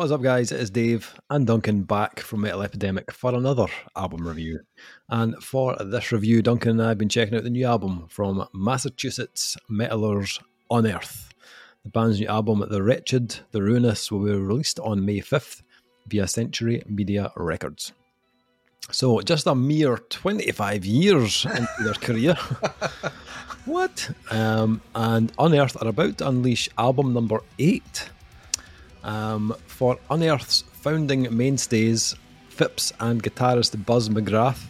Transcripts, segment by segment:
What is up, guys? It is Dave and Duncan back from Metal Epidemic for another album review. And for this review, Duncan and I have been checking out the new album from Massachusetts Metalers Unearth. The band's new album, The Wretched, The Ruinous, will be released on May 5th via Century Media Records. So, just a mere 25 years into their career. what? Um, and Unearth are about to unleash album number 8 um, for Unearth's founding mainstays, Phipps and guitarist Buzz McGrath,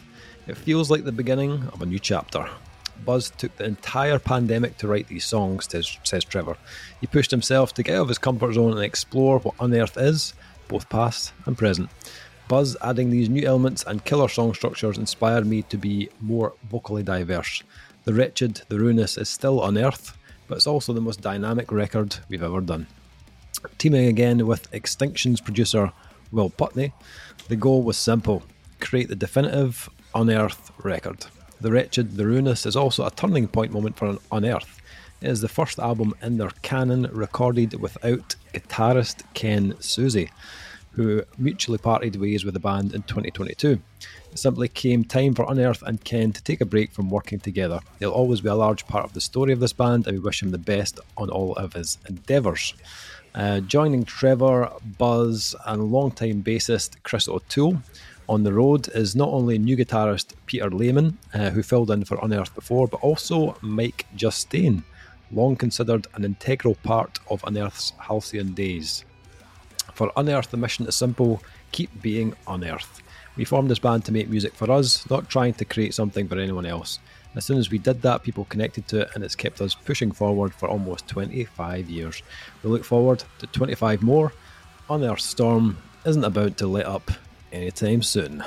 it feels like the beginning of a new chapter. Buzz took the entire pandemic to write these songs, says Trevor. He pushed himself to get out of his comfort zone and explore what Unearth is, both past and present. Buzz adding these new elements and killer song structures inspired me to be more vocally diverse. The Wretched, The Ruinous is still Unearth, but it's also the most dynamic record we've ever done. Teaming again with Extinction's producer Will Putney, the goal was simple create the definitive Unearth record. The Wretched, The Ruinous is also a turning point moment for Unearth. It is the first album in their canon recorded without guitarist Ken Susi, who mutually parted ways with the band in 2022. Simply came time for Unearth and Ken to take a break from working together. He'll always be a large part of the story of this band, and we wish him the best on all of his endeavours. Uh, joining Trevor, Buzz, and longtime bassist Chris O'Toole on the road is not only new guitarist Peter Lehman, uh, who filled in for Unearth before, but also Mike Justian, long considered an integral part of Unearth's halcyon days. For Unearth, the mission is simple keep being Unearth. We formed this band to make music for us, not trying to create something for anyone else. As soon as we did that, people connected to it, and it's kept us pushing forward for almost 25 years. We look forward to 25 more. Unearth Storm isn't about to let up anytime soon.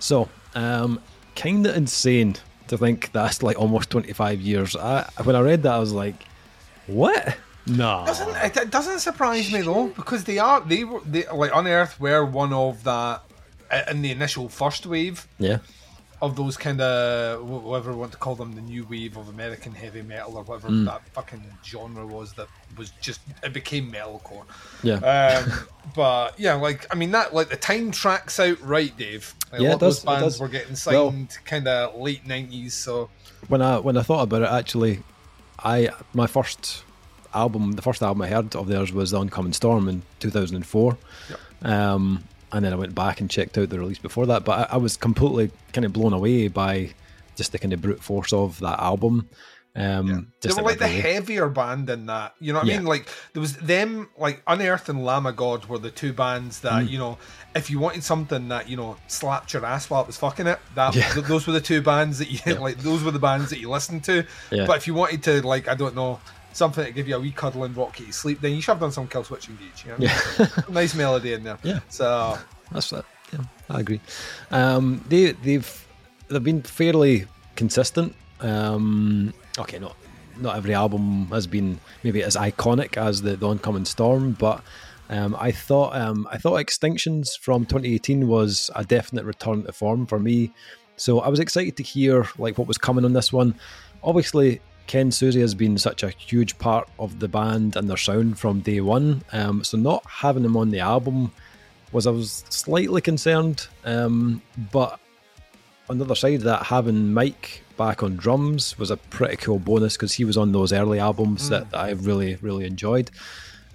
So, um, kind of insane to think that's like almost 25 years. I, when I read that, I was like, what? No, doesn't it doesn't surprise me though because they are they were they like Unearth were one of that in the initial first wave. Yeah, of those kind of whatever you want to call them, the new wave of American heavy metal or whatever mm. that fucking genre was that was just it became metalcore. Yeah. Um, but yeah, like I mean that like the time tracks out right, Dave. Like, yeah, those bands were getting signed well, kind of late nineties. So when I when I thought about it, actually, I my first album, the first album I heard of theirs was The Oncoming Storm in two thousand and four. Um, and then I went back and checked out the release before that. But I, I, was completely kind of blown away by just the kind of brute force of that album. Um, yeah. They were like the heavier band in that, you know what yeah. I mean? Like there was them, like Unearth and Lamb of God were the two bands that mm. you know, if you wanted something that you know slapped your ass while it was fucking it, that yeah. th- those were the two bands that you like. Those were the bands that you listened to. But if you wanted to, like, I don't know, something to give you a wee cuddle and rock you to sleep, then you should have done some Killswitch Engage. You know? Yeah. nice melody in there. Yeah. So that's that. Yeah, I agree. Um, they they've they've been fairly consistent. Um, okay, not not every album has been maybe as iconic as the, the oncoming storm, but um, I thought um, I thought Extinctions from 2018 was a definite return to form for me. So I was excited to hear like what was coming on this one. Obviously, Ken Susi has been such a huge part of the band and their sound from day one. Um, so not having him on the album was I was slightly concerned, um, but on the other side of that, having Mike back on drums was a pretty cool bonus because he was on those early albums mm. that, that, I really really enjoyed.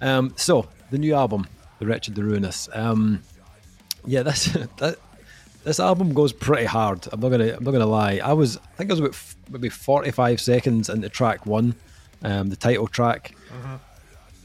Um, so the new album, The Wretched, The Ruinous. Um, yeah, this that this album goes pretty hard. I'm not gonna I'm not gonna lie. I was I think I was about f- maybe 45 seconds into track one, um, the title track, mm-hmm.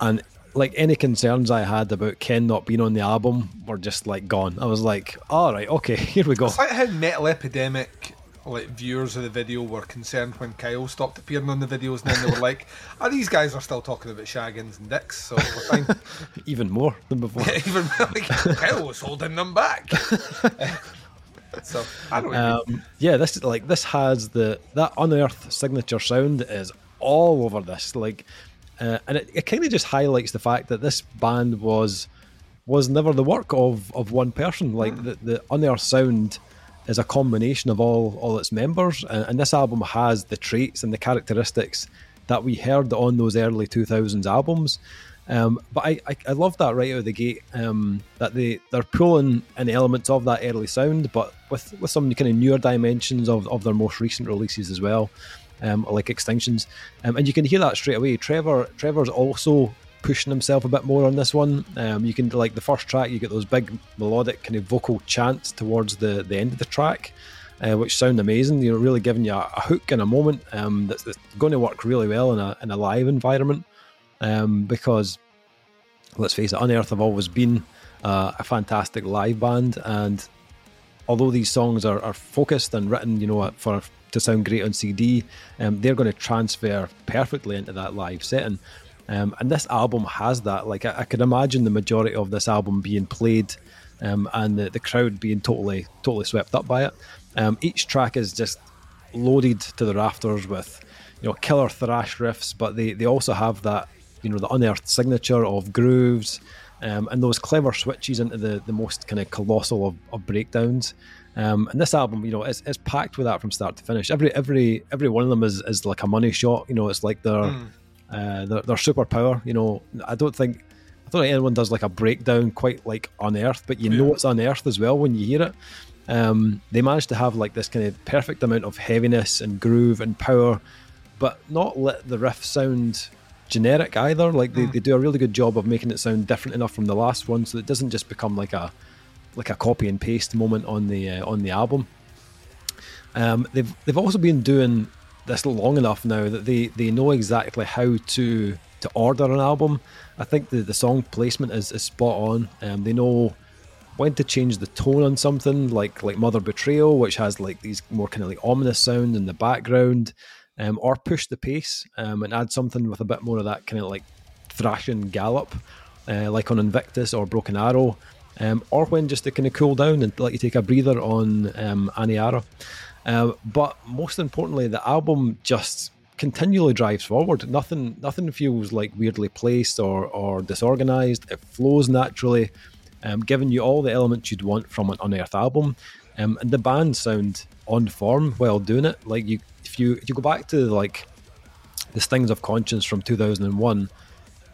and like any concerns I had about Ken not being on the album were just like gone. I was like, all right, okay, here we go. It's like how Metal Epidemic like viewers of the video were concerned when Kyle stopped appearing on the videos, and then they were like, "Oh, these guys are still talking about shaggins and dicks, so we're fine." even more than before. Even like Kyle was holding them back. So I don't. Um, yeah, this like this has the that unearthed signature sound is all over this. Like, uh, and it, it kind of just highlights the fact that this band was was never the work of of one person. Like mm. the the unearthed sound is a combination of all all its members, and, and this album has the traits and the characteristics that we heard on those early two thousands albums. Um, but I, I, I love that right out of the gate um, that they they're pulling in elements of that early sound, but with with some kind of newer dimensions of, of their most recent releases as well, um, like Extinctions, um, and you can hear that straight away. Trevor Trevor's also pushing himself a bit more on this one. Um, you can like the first track, you get those big melodic kind of vocal chants towards the the end of the track. Uh, which sound amazing. You know, really giving you a, a hook in a moment um, that's, that's, going to work really well in a in a live environment um, because let's face it, Unearth have always been uh, a fantastic live band, and although these songs are, are focused and written, you know, for to sound great on CD, um, they're going to transfer perfectly into that live setting. Um, and this album has that. Like I, I, could imagine the majority of this album being played, um, and the, the crowd being totally totally swept up by it. Um, each track is just loaded to the rafters with you know killer thrash riffs, but they, they also have that you know the unearthed signature of grooves um, and those clever switches into the, the most kind of colossal of, of breakdowns. Um, and this album, you know, is, is packed with that from start to finish. Every every every one of them is, is like a money shot. You know, it's like their mm. uh, their, their superpower. You know, I don't think I don't think anyone does like a breakdown quite like Unearth, but you yeah. know it's Unearth as well when you hear it. Um, they managed to have like this kind of perfect amount of heaviness and groove and power, but not let the riff sound generic either. Like they, mm. they do a really good job of making it sound different enough from the last one, so it doesn't just become like a like a copy and paste moment on the uh, on the album. Um, they've they've also been doing this long enough now that they they know exactly how to to order an album. I think the, the song placement is, is spot on. Um, they know when to change the tone on something like like Mother Betrayal, which has like these more kind of like ominous sound in the background um, or push the pace um, and add something with a bit more of that kind of like thrashing gallop, uh, like on Invictus or Broken Arrow, um, or when just to kind of cool down and let you take a breather on um, Aniara. Uh, but most importantly, the album just continually drives forward. Nothing, nothing feels like weirdly placed or or disorganized. It flows naturally, um, giving you all the elements you'd want from an unearthed album. Um, and the band sound on form while doing it. Like you, if you if you go back to like the Stings of Conscience from 2001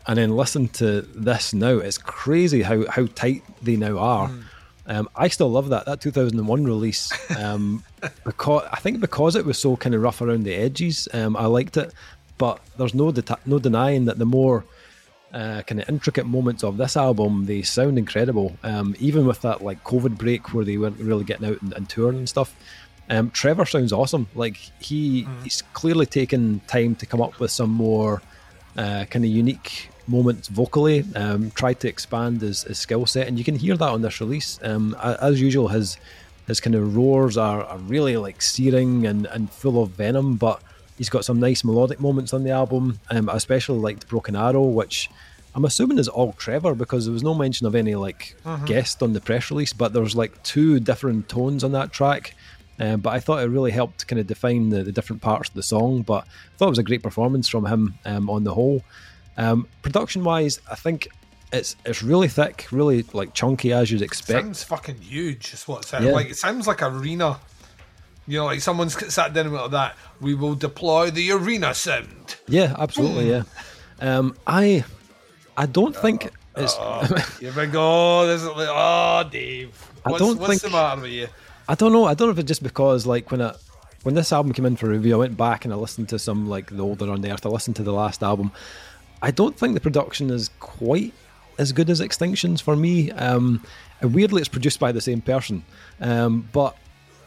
and then listen to this now, it's crazy how how tight they now are. Mm. Um, I still love that that 2001 release um, because I think because it was so kind of rough around the edges, um, I liked it. But there's no de- no denying that the more uh, kind of intricate moments of this album, they sound incredible. Um, even with that like COVID break where they weren't really getting out and, and touring and stuff, um, Trevor sounds awesome. Like he mm. he's clearly taken time to come up with some more uh, kind of unique moments vocally. Um, tried to expand his, his skill set, and you can hear that on this release. Um, as usual, his his kind of roars are, are really like searing and, and full of venom, but he's got some nice melodic moments on the album. Um, especially like the Broken Arrow, which I'm assuming is all Trevor because there was no mention of any like mm-hmm. guest on the press release, but there's like two different tones on that track. Um, but I thought it really helped kind of define the, the, different parts of the song. But I thought it was a great performance from him um, on the whole. Um, production wise, I think it's it's really thick, really like chunky as you'd expect. Sounds fucking huge. Is what it sounds yeah. like. It sounds like arena. You know, like someone's sat down with that. We will deploy the arena sound. Yeah, absolutely. yeah. Um, I I don't think it's. Oh, here we go. This is, oh, Dave. What's, I don't what's think, the matter with you? I don't know. I don't know if it's just because like when I when this album came in for review, I went back and I listened to some like the older Unearthed. I listened to the last album. I don't think the production is quite as good as Extinctions for me. Um, and weirdly, it's produced by the same person, um, but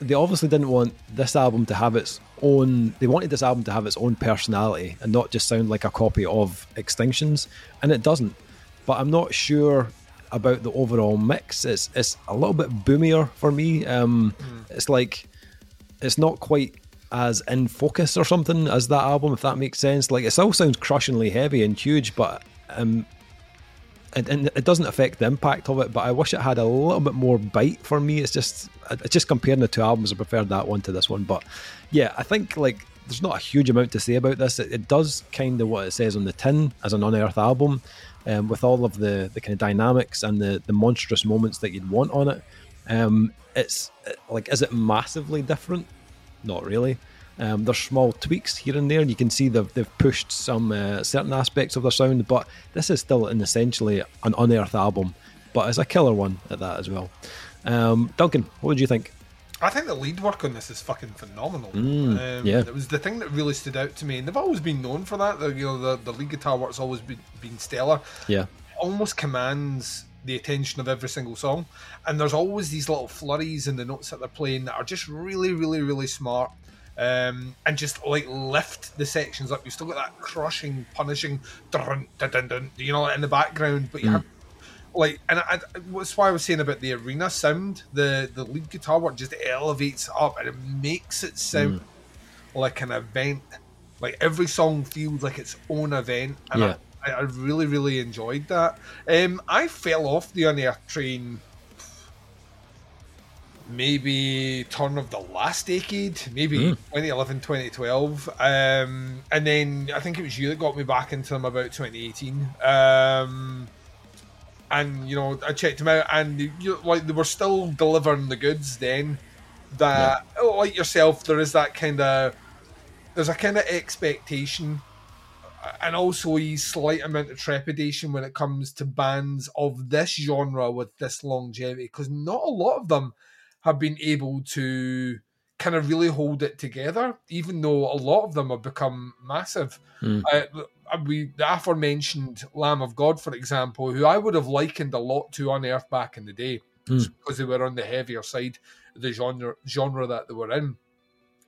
they obviously didn't want this album to have its own. They wanted this album to have its own personality and not just sound like a copy of Extinctions, and it doesn't. But I'm not sure about the overall mix. It's it's a little bit boomier for me. Um, mm. It's like it's not quite as in focus or something as that album, if that makes sense. Like it still sounds crushingly heavy and huge, but um, and, and it doesn't affect the impact of it. But I wish it had a little bit more bite for me. It's just it's just comparing the two albums. I preferred that one to this one, but yeah, I think like there's not a huge amount to say about this. It, it does kind of what it says on the tin as an unearthed album um, with all of the, the kind of dynamics and the, the monstrous moments that you'd want on it. Um, it's like, is it massively different? Not really. Um, there's small tweaks here and there, and you can see they've, they've pushed some uh, certain aspects of their sound, but this is still an essentially an unearthed album, but it's a killer one at that as well. Um, Duncan, what did you think? I think the lead work on this is fucking phenomenal. Mm, um, yeah, it was the thing that really stood out to me, and they've always been known for that. The, you know, the, the lead guitar work's always been, been stellar. Yeah, almost commands the attention of every single song, and there's always these little flurries in the notes that they're playing that are just really, really, really smart. Um, and just like lift the sections up. You've still got that crushing, punishing, dun, dun, dun, you know, in the background, but you mm. have like, and I, that's why I was saying about the arena sound. The the lead guitar work just elevates up and it makes it sound mm. like an event. Like every song feels like its own event, and yeah. I, I really really enjoyed that. Um, I fell off the Unearth train maybe turn of the last decade, maybe mm. 2011, 2012. Um, and then I think it was you that got me back into them about 2018. Um, and you know I checked them out, and you like they were still delivering the goods then. That yeah. Oh, like yourself, there is that kind of there's a kind of expectation, and also a slight amount of trepidation when it comes to bands of this genre with this longevity, because not a lot of them have been able to kind of really hold it together, even though a lot of them have become massive. Mm. Uh, we the aforementioned Lamb of God, for example, who I would have likened a lot to Unearth back in the day, mm. because they were on the heavier side of the genre genre that they were in.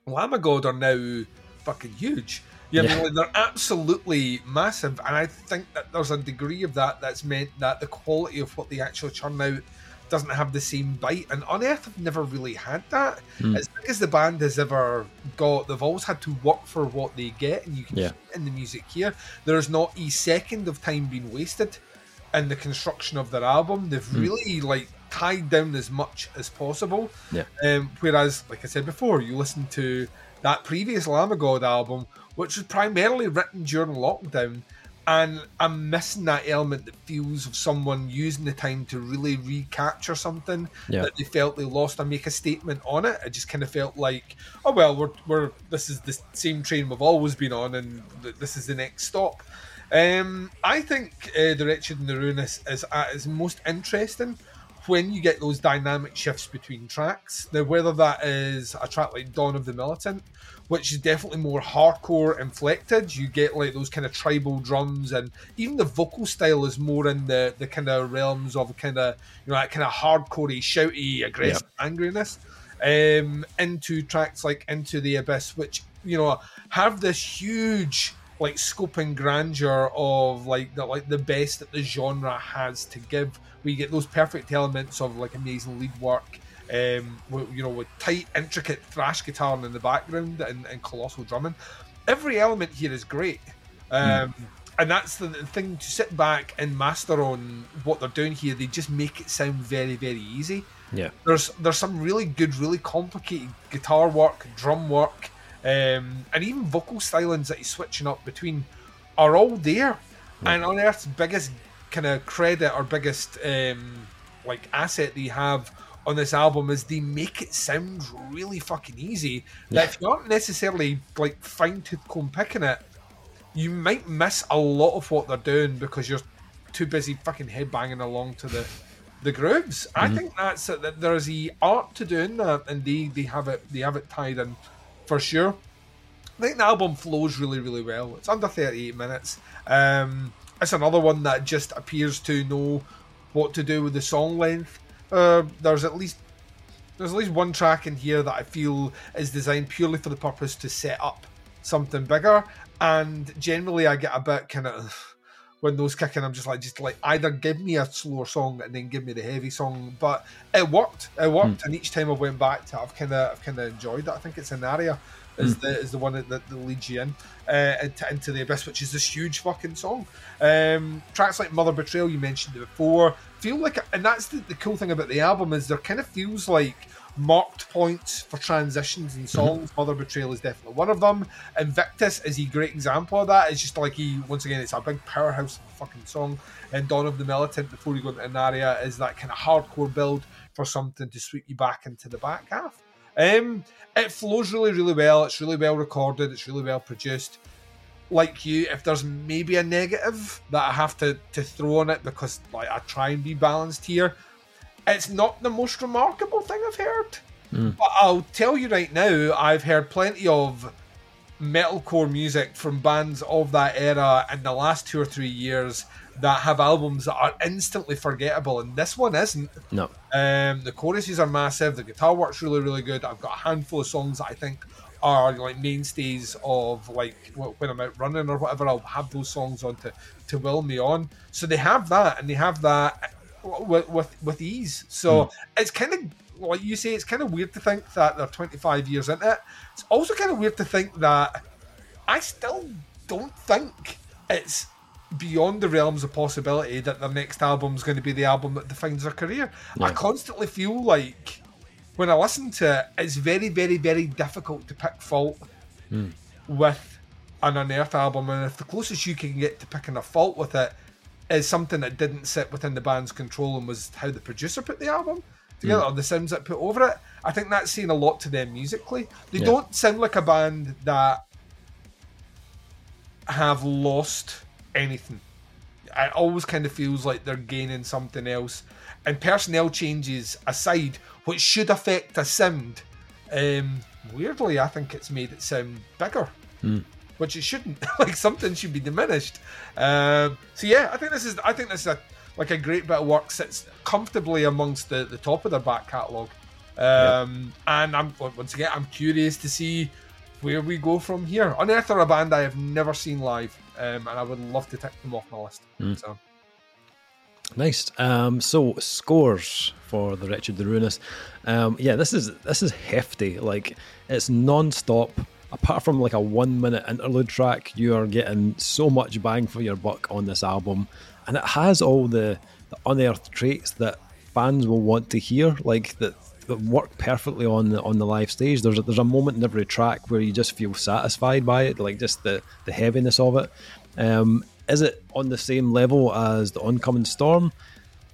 Lamb of God are now fucking huge. You yeah. I mean, they're absolutely massive, and I think that there's a degree of that that's meant that the quality of what they actually churn out doesn't have the same bite. And Unearth have never really had that. Mm. As big as the band has ever got, they've always had to work for what they get, and you can yeah. in the music here. There is not a second of time being wasted in the construction of their album. They've mm. really like tied down as much as possible. Yeah. Um, whereas, like I said before, you listen to that previous Lamb of God album, which was primarily written during lockdown and I'm missing that element that feels of someone using the time to really recapture something yeah. that they felt they lost and make a statement on it. It just kind of felt like, oh well, we're, we're this is the same train we've always been on, and this is the next stop. Um, I think uh, the Wretched and the Ruinous is at its most interesting when you get those dynamic shifts between tracks. Now, whether that is a track like Dawn of the Militant, which is definitely more hardcore inflected. You get like those kind of tribal drums, and even the vocal style is more in the the kind of realms of kind of you know that kind of hardcore, shouty, aggressive yep. angriness. Um, into tracks like Into the Abyss, which you know have this huge like scope and grandeur of like the like the best that the genre has to give. We get those perfect elements of like amazing lead work um, with, you know, with tight, intricate thrash guitar in the background and, and colossal drumming. Every element here is great. Um, mm. And that's the, thing to sit back and master on what they're doing here. They just make it sound very, very easy. Yeah. There's there's some really good, really complicated guitar work, drum work, um, and even vocal stylings that he's switching up between are all there. And Unearth's biggest kind of credit or biggest um, like asset they have on this album is they make it sound really fucking easy. Yeah. That if you aren't necessarily like fine tooth comb picking it, you might miss a lot of what they're doing because you're too busy fucking headbanging along to the the grooves. Mm-hmm. I think that's it, that there's the art to doing that, and they they have it they have it tied in for sure. I think the album flows really really well. It's under 38 minutes. Um, it's another one that just appears to know what to do with the song length uh, there's at least there's at least one track in here that I feel is designed purely for the purpose to set up something bigger. And generally, I get a bit kind of when those kick in, I'm just like, just like either give me a slower song and then give me the heavy song. But it worked. It worked, mm. and each time I went back to it, I've kind of, I've kind of enjoyed it. I think it's Aniara is mm. the is the one that, that, leads you in uh, into, into, the abyss, which is this huge fucking song. Um, tracks like Mother Betrayal, you mentioned it before, feel like, and that's the, the cool thing about the album is there kind of feels like marked points for transitions mm-hmm. songs. Mother Betrayal is definitely one of them. Invictus is a great example of that. It's just like he, once again, it's a big powerhouse of a fucking song. And Dawn of the Militant, before you go into Aniara, is that kind of hardcore build for something to sweep you back into the back half. Um, it flows really, really well. It's really well recorded. It's really well produced. Like you, if there's maybe a negative that I have to, to throw on it because like I try and be balanced here, it's not the most remarkable thing I've heard. Mm. But I'll tell you right now, I've heard plenty of metalcore music from bands of that era in the last two or three years that have albums that are instantly forgettable, and this one isn't. No. Um, the choruses are massive. The guitar work's really, really good. I've got a handful of songs that I think are like mainstays of like when I'm out running or whatever. I'll have those songs on to to will me on. So they have that, and they have that with with, with ease. So mm. it's kind of like you say. It's kind of weird to think that they're 25 years into it. It's also kind of weird to think that I still don't think it's beyond the realms of possibility that their next album is going to be the album that defines their career. Yeah. I constantly feel like when I listen to it, it's very, very, very difficult to pick fault mm. with an Unearth album. And if the closest you can get to picking a fault with it is something that didn't sit within the band's control and was how the producer put the album together mm. or the sounds that put over it, I think that's saying a lot to them musically. They yeah. don't sound like a band that have lost anything. It always kind of feels like they're gaining something else. And personnel changes aside, which should affect a sound, um, weirdly, I think it's made it sound bigger, mm. Which it shouldn't. like something should be diminished. Um, so yeah, I think this is. I think this is a like a great bit of work. Sits comfortably amongst the, the top of their back catalogue. Um, And I'm once again, I'm curious to see where we go from here. Unearth are a band I have never seen live um, and I would love to tick them off my list. Mm. So. Nice. Um, so scores for the Wretched the Ruinous. Um, yeah, this is this is hefty. Like it's non-stop. Apart from like a one-minute interlude track, you are getting so much bang for your buck on this album, and it has all the, the unearthed traits that fans will want to hear. Like that that work perfectly on the on the live stage. There's a, there's a moment in every track where you just feel satisfied by it, like just the the heaviness of it. Um, is it on the same level as the oncoming storm?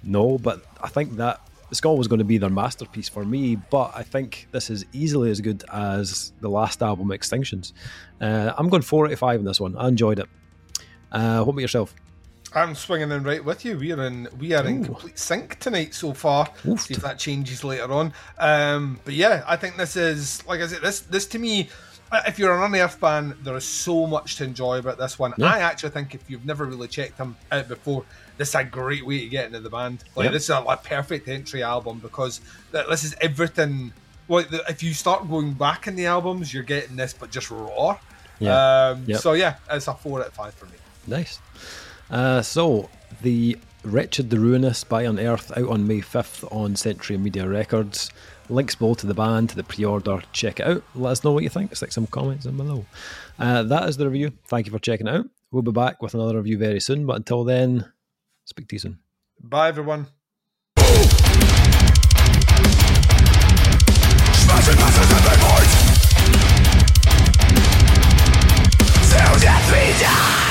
No, but I think that the Skull was going to be their masterpiece for me. But I think this is easily as good as the last album, Extinctions. Uh, I'm going four out of five in this one. I enjoyed it. Uh, what about yourself? I'm swinging in right with you. We are in we are Ooh. in complete sync tonight so far. Oof. See if that changes later on. Um, but yeah, I think this is like I said. This this to me, if you're an Unearth fan, there is so much to enjoy about this one. Yeah. I actually think if you've never really checked them out before, this is a great way to get into the band. Like yeah. this is a like, perfect entry album because this is everything. Like if you start going back in the albums, you're getting this, but just raw. Yeah. Um, yep. So yeah, it's a four out of five for me. Nice. Uh, so, the Wretched the Ruinous by Unearth out on May 5th on Century Media Records. Links below to the band, to the pre order. Check it out. Let us know what you think. Stick some comments in below. Uh, that is the review. Thank you for checking it out. We'll be back with another review very soon, but until then, speak to you soon. Bye, everyone. Till death we die!